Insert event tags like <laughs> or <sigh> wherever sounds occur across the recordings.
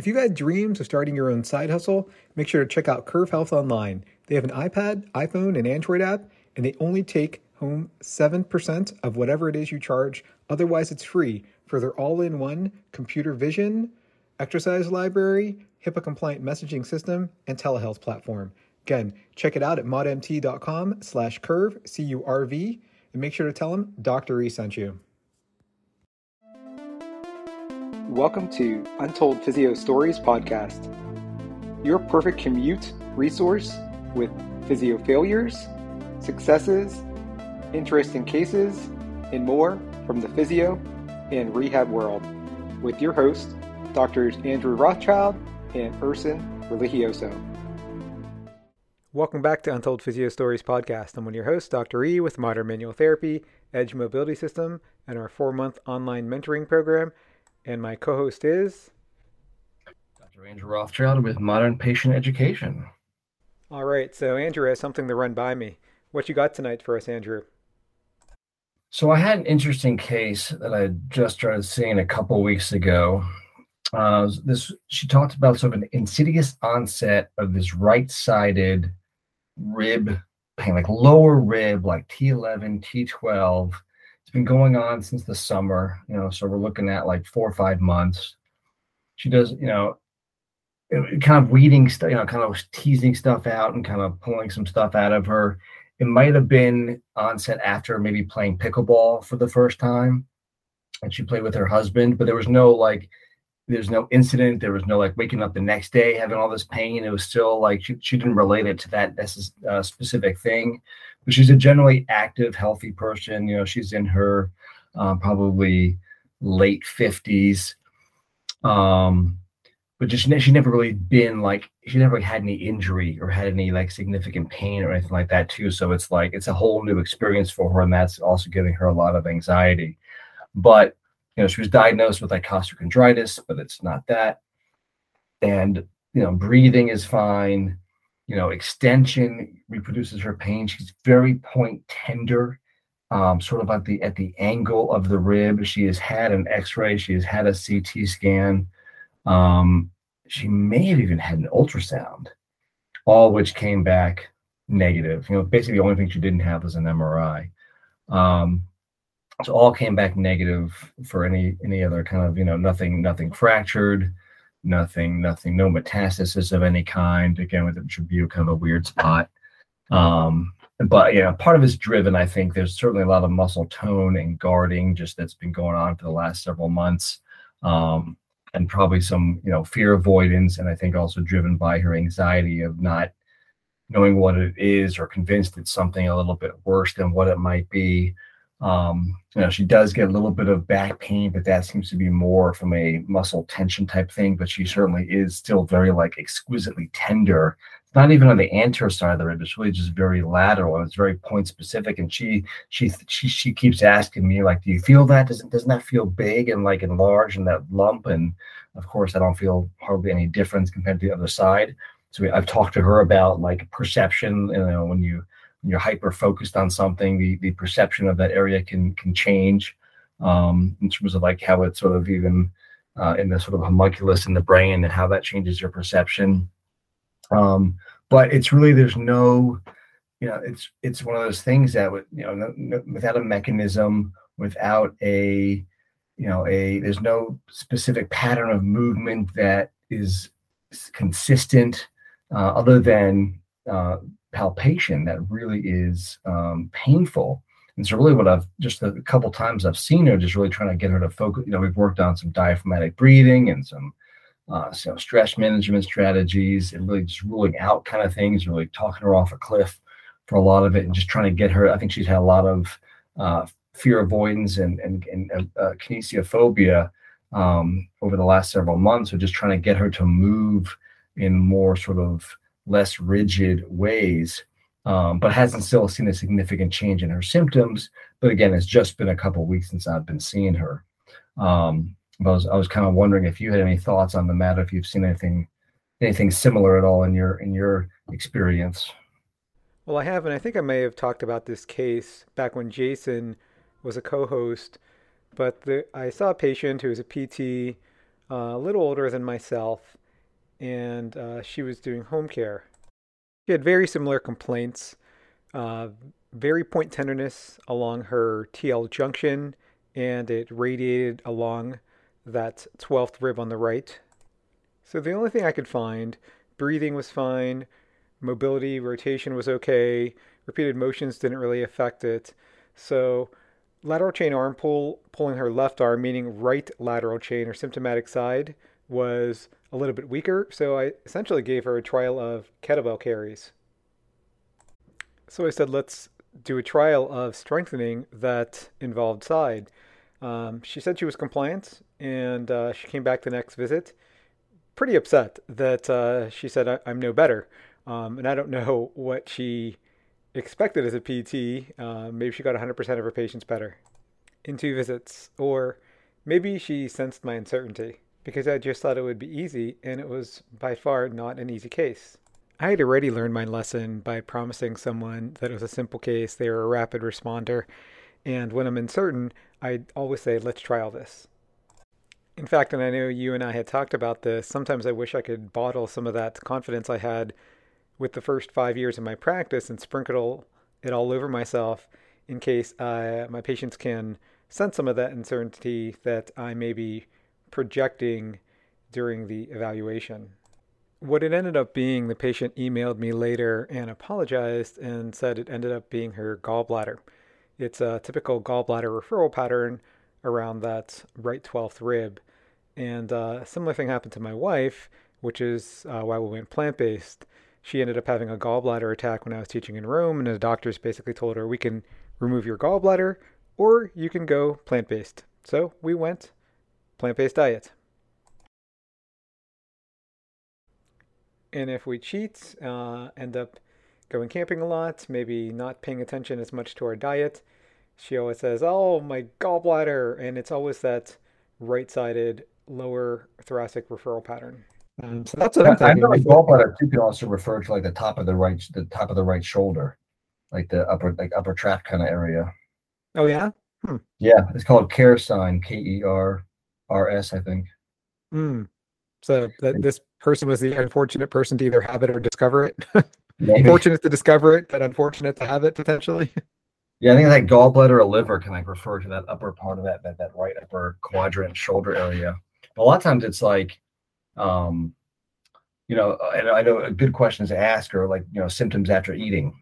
If you've had dreams of starting your own side hustle, make sure to check out Curv Health Online. They have an iPad, iPhone, and Android app, and they only take home 7% of whatever it is you charge. Otherwise, it's free for their all in one computer vision, exercise library, HIPAA compliant messaging system, and telehealth platform. Again, check it out at modmt.com slash curv, C U R V, and make sure to tell them Dr. E sent you. Welcome to Untold Physio Stories podcast, your perfect commute resource with physio failures, successes, interesting cases, and more from the physio and rehab world with your hosts, Drs. Andrew Rothschild and Erson Religioso. Welcome back to Untold Physio Stories podcast. I'm one of your hosts, Dr. E, with Modern Manual Therapy, Edge Mobility System, and our four month online mentoring program and my co host is Dr. Andrew Rothschild with Modern Patient Education. All right. So, Andrew has something to run by me. What you got tonight for us, Andrew? So, I had an interesting case that I just started seeing a couple weeks ago. Uh, this she talked about sort of an insidious onset of this right-sided rib pain, like lower rib, like T11, T12 it's been going on since the summer, you know, so we're looking at like four or five months. She does, you know, kind of weeding stuff, you know, kind of teasing stuff out and kind of pulling some stuff out of her. It might have been onset after maybe playing pickleball for the first time. And she played with her husband, but there was no like, there's no incident. There was no like waking up the next day having all this pain. It was still like she, she didn't relate it to that uh, specific thing but she's a generally active, healthy person. You know, she's in her um, probably late fifties. Um, but just she never really been like she never had any injury or had any like significant pain or anything like that too. So it's like it's a whole new experience for her, and that's also giving her a lot of anxiety. But you know, she was diagnosed with costochondritis, but it's not that. And you know, breathing is fine you know, extension reproduces her pain. She's very point tender, um, sort of at the at the angle of the rib. She has had an X-ray. She has had a CT scan. Um, she may have even had an ultrasound, all which came back negative. You know, basically the only thing she didn't have was an MRI. Um, so all came back negative for any any other kind of you know nothing nothing fractured nothing, nothing, no metastasis of any kind. Again, with the tribute, kind of a weird spot. Um, but yeah, part of it's driven. I think there's certainly a lot of muscle tone and guarding just that's been going on for the last several months, um, and probably some you know fear avoidance, and I think also driven by her anxiety of not knowing what it is or convinced it's something a little bit worse than what it might be. Um, you know, she does get a little bit of back pain, but that seems to be more from a muscle tension type thing. But she certainly is still very like exquisitely tender. It's not even on the anterior side of the rib; it's really just very lateral and it's very point specific. And she she she she keeps asking me like, "Do you feel that? Doesn't doesn't that feel big and like enlarged and that lump?" And of course, I don't feel hardly any difference compared to the other side. So I've talked to her about like perception. You know, when you you're hyper focused on something, the the perception of that area can can change um, in terms of like how it sort of even uh, in the sort of homunculus in the brain and how that changes your perception. Um, but it's really there's no, you know, it's it's one of those things that would you know no, no, without a mechanism, without a you know a there's no specific pattern of movement that is consistent uh, other than uh, palpation that really is um, painful. And so, really, what I've just a couple times I've seen her, just really trying to get her to focus. You know, we've worked on some diaphragmatic breathing and some uh, you know, stress management strategies, and really just ruling out kind of things, really talking her off a cliff for a lot of it, and just trying to get her. I think she's had a lot of uh, fear avoidance and and, and uh, kinesiophobia um, over the last several months. So, just trying to get her to move in more sort of less rigid ways, um, but hasn't still seen a significant change in her symptoms. But again, it's just been a couple weeks since I've been seeing her. Um, I was I was kind of wondering if you had any thoughts on the matter, if you've seen anything anything similar at all in your in your experience. Well, I have, and I think I may have talked about this case back when Jason was a co-host. But the, I saw a patient who was a PT uh, a little older than myself, and uh, she was doing home care. She had very similar complaints, uh, very point tenderness along her TL junction, and it radiated along that 12th rib on the right. So the only thing I could find, breathing was fine, mobility, rotation was okay, repeated motions didn't really affect it. So lateral chain arm pull, pulling her left arm, meaning right lateral chain or symptomatic side, was a little bit weaker. So I essentially gave her a trial of kettlebell carries. So I said, let's do a trial of strengthening that involved side. Um, she said she was compliant, and uh, she came back the next visit pretty upset that uh, she said, I- am no better. Um, and I don't know <laughs> what she expected as a PT. Uh, maybe she got 100% of her patients better in two visits. Or maybe she sensed my uncertainty because I just thought it would be easy, and it was by far not an easy case. I had already learned my lesson by promising someone that it was a simple case, they were a rapid responder, and when I'm uncertain, I always say, let's try all this. In fact, and I know you and I had talked about this, sometimes I wish I could bottle some of that confidence I had with the first five years of my practice and sprinkle it all over myself in case uh, my patients can sense some of that uncertainty that I may be projecting during the evaluation. What it ended up being, the patient emailed me later and apologized and said it ended up being her gallbladder. It's a typical gallbladder referral pattern around that right 12th rib. And uh, a similar thing happened to my wife, which is uh, why we went plant based. She ended up having a gallbladder attack when I was teaching in Rome, and the doctors basically told her, We can remove your gallbladder or you can go plant based. So we went plant based diet. And if we cheat, uh, end up going camping a lot, maybe not paying attention as much to our diet, she always says, "Oh, my gallbladder," and it's always that right-sided lower thoracic referral pattern. Um, so that's what I'm thinking. I know gallbladder too can also refer to like the top of the right, the top of the right shoulder, like the upper, like upper tract kind of area. Oh yeah. Hmm. Yeah, it's called Kehr sign, K E R R S, I think. Hmm. So that this person was the unfortunate person to either have it or discover it. <laughs> Fortunate to discover it, but unfortunate to have it potentially. <laughs> Yeah, I think that gallbladder or liver can like refer to that upper part of that that, that right upper quadrant shoulder area. But a lot of times it's like, um, you know, and I know a good question to ask are like, you know, symptoms after eating.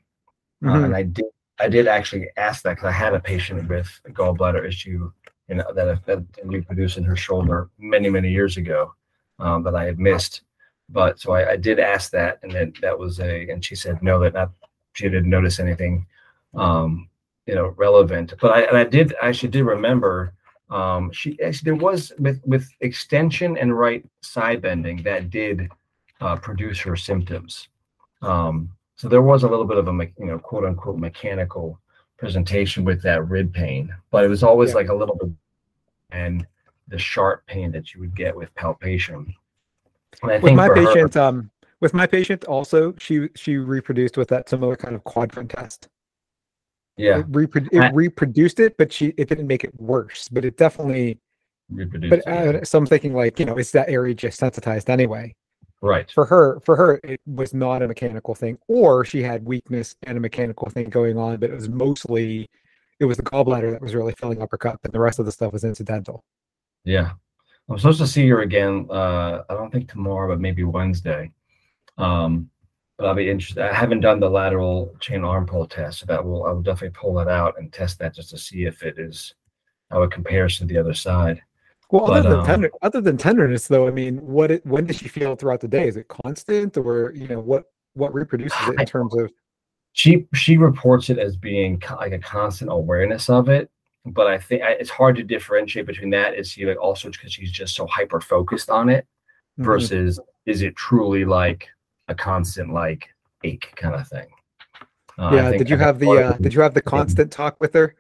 Uh, mm-hmm. Uh, and I did I did actually ask that because I had a patient with a gallbladder issue, you know, that that reproduced in her shoulder many many years ago um, that I had missed. But so I, I did ask that, and then that was a, and she said no, that not she didn't notice anything, um, you know, relevant. But I and I did actually did remember um, she actually there was with with extension and right side bending that did uh, produce her symptoms. Um, so there was a little bit of a you know quote unquote mechanical presentation with that rib pain, but it was always yeah. like a little bit and the sharp pain that you would get with palpation. with my patient, her, um, with my patient also, she she reproduced with that similar kind of quadrant test. Yeah, it, it I, reproduced it, but she it didn't make it worse. But it definitely reproduced. But uh, so I'm thinking like you know, is that area just sensitized anyway? Right. For her, for her, it was not a mechanical thing, or she had weakness and a mechanical thing going on, but it was mostly it was the gallbladder that was really filling up her cup, and the rest of the stuff was incidental. Yeah. I'm supposed to see her again. Uh, I don't think tomorrow, but maybe Wednesday. Um, but I'll be interested. I haven't done the lateral chain arm pull test, so that will I will definitely pull that out and test that just to see if it is how it compares to the other side. Well, but, other than um, tender, other than tenderness, though, I mean, what it, when does she feel throughout the day? Is it constant, or you know, what what reproduces it in terms of? She she reports it as being like a constant awareness of it, but I think it's hard to differentiate between that. Is she like also because she's just so hyper focused on it mm-hmm. versus is it truly like a constant like ache kind of thing? Uh, yeah. Did you have the uh, Did you have the constant talk with her?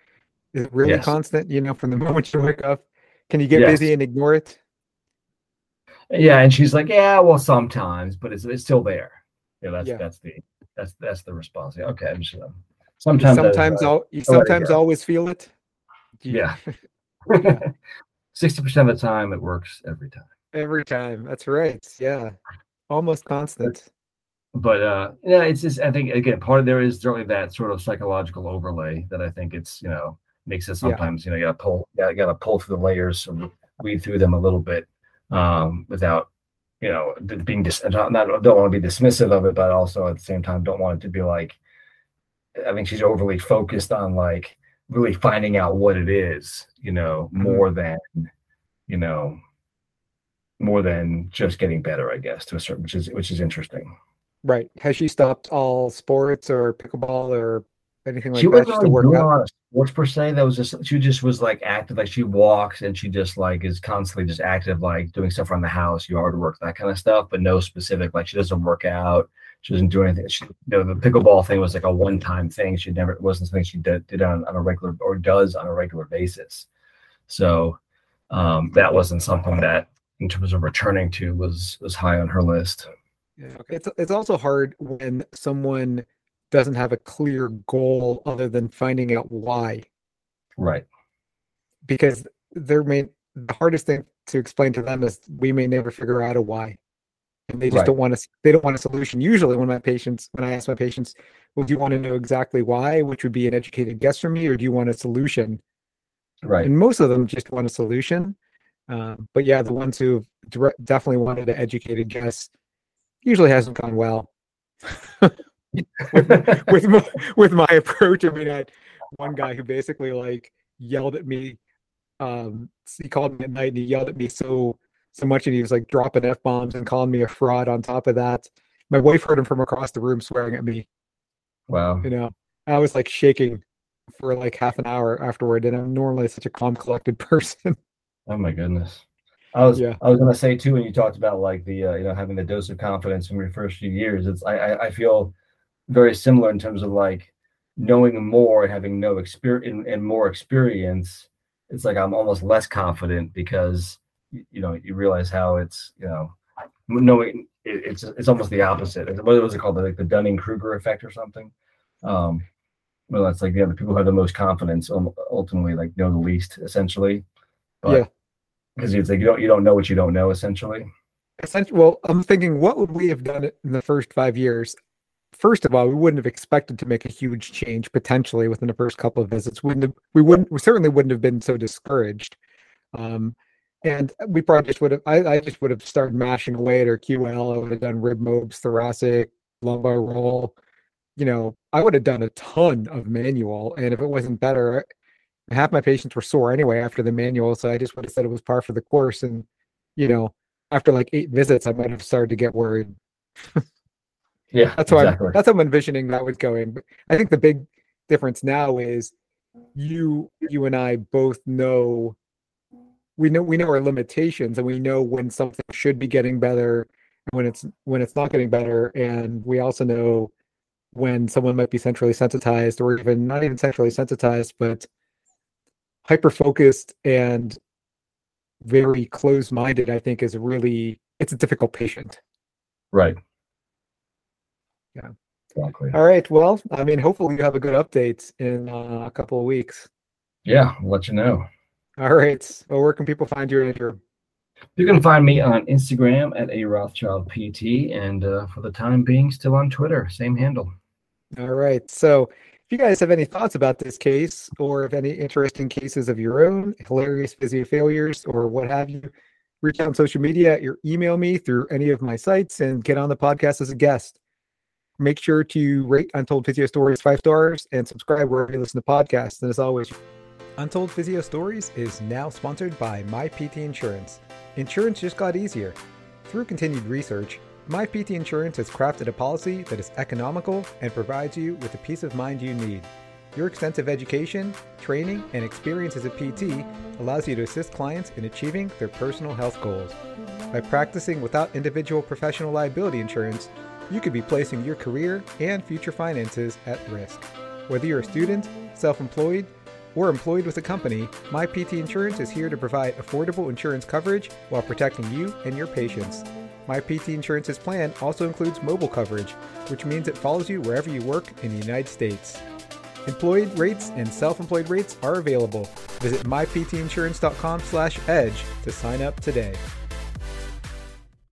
Is it really yes. constant? You know, from the <laughs> moment you wake up, can you get yes. busy and ignore it? Yeah, and she's like, yeah, well, sometimes, but it's it's still there. Yeah, that's yeah. that's the that's that's the response. Yeah, okay. I'm just, um, sometimes sometimes uh, you sometimes always feel it. Yeah. <laughs> <laughs> 60% of the time it works every time. Every time. That's right. Yeah. Almost constant. But uh yeah, it's just I think again part of there is certainly that sort of psychological overlay that I think it's you know makes it sometimes yeah. you know you gotta pull you gotta, pull through the layers and weed through them a little bit um without you know being dis- not, not don't want to be dismissive of it but also at the same time don't want it to be like I think she's overly focused on like really finding out what it is, you know, mm-hmm. more than, you know, more than just getting better, I guess, to a certain, which is which is interesting. Right. Has she stopped all sports or pickleball or anything like she that? She wasn't really doing a sports per se. That was just she just was like active, like she walks and she just like is constantly just active, like doing stuff around the house, yard work, that kind of stuff, but no specific. Like she doesn't work out she doesn't do anything. She, you know, the pickleball thing was like a one-time thing. She never it wasn't something she did, did on, on a regular or does on a regular basis. So um, that wasn't something that, in terms of returning to, was was high on her list. Yeah, okay. It's it's also hard when someone doesn't have a clear goal other than finding out why. Right. Because there may the hardest thing to explain to them is we may never figure out a why. And they just right. don't want to they don't want a solution. Usually when my patients when i ask my patients well do you want to know exactly why? Which would be an educated guess from me or do you want a solution? Right. And most of them just want a solution. Uh, but yeah the ones who definitely wanted an educated guess usually hasn't gone well <laughs> with, with, my, with my approach i mean i had one guy who basically like yelled at me um he called me at night and he yelled at me so so much and he was like dropping f bombs and calling me a fraud. On top of that, my wife heard him from across the room swearing at me. Wow. You know, I was like shaking for like half an hour afterward, and I'm normally such a calm, collected <laughs> person. Oh my goodness. I was yeah. I was gonna say too when you talked about like the uh, you know having the dose of confidence from your first few years. It's I, I I feel very similar in terms of like knowing more and having no experience and, and more experience. It's like I'm almost less confident because you know you realize how it's you know knowing it, it's it's almost the opposite. What was it called? Like the Dunning Kruger effect or something. Um, well, that's like yeah, the people who have the most confidence ultimately like know the least essentially. But, yeah, because it's like you don't you don't know what you don't know essentially. Essentially, well, I'm thinking, what would we have done in the first five years? First of all, we wouldn't have expected to make a huge change potentially within the first couple of visits. We wouldn't have, we wouldn't we certainly wouldn't have been so discouraged. Um, and we probably just would have, I, I just would have started mashing away at her QL. I would have done rib mobs, thoracic, lumbar roll. You know, I would have done a ton of manual. And if it wasn't better, half my patients were sore anyway after the manual. So I just would have said it was par for the course. And, you know, after like eight visits, I might have started to get worried. <laughs> yeah. That's why exactly. I'm, that's how I'm envisioning that was going. But I think the big difference now is you, you and I both know we know we know our limitations and we know when something should be getting better and when it's when it's not getting better and we also know when someone might be centrally sensitized or even not even centrally sensitized but hyper focused and very closed minded i think is really it's a difficult patient right yeah exactly all right well i mean hopefully you have a good update in uh, a couple of weeks yeah i'll let you know all right. Well, where can people find you, Andrew? You can find me on Instagram at a Rothschild PT, and uh, for the time being, still on Twitter, same handle. All right. So, if you guys have any thoughts about this case, or if any interesting cases of your own, hilarious physio failures, or what have you, reach out on social media or email me through any of my sites and get on the podcast as a guest. Make sure to rate Untold Physio Stories five stars and subscribe wherever you listen to podcasts. And as always, Untold Physio Stories is now sponsored by MyPT Insurance. Insurance just got easier. Through continued research, MyPT Insurance has crafted a policy that is economical and provides you with the peace of mind you need. Your extensive education, training, and experience as a PT allows you to assist clients in achieving their personal health goals. By practicing without individual professional liability insurance, you could be placing your career and future finances at risk. Whether you're a student, self employed, or employed with a company, MyPT Insurance is here to provide affordable insurance coverage while protecting you and your patients. MyPT Insurance's plan also includes mobile coverage, which means it follows you wherever you work in the United States. Employed rates and self-employed rates are available. Visit myptinsurance.com/edge to sign up today.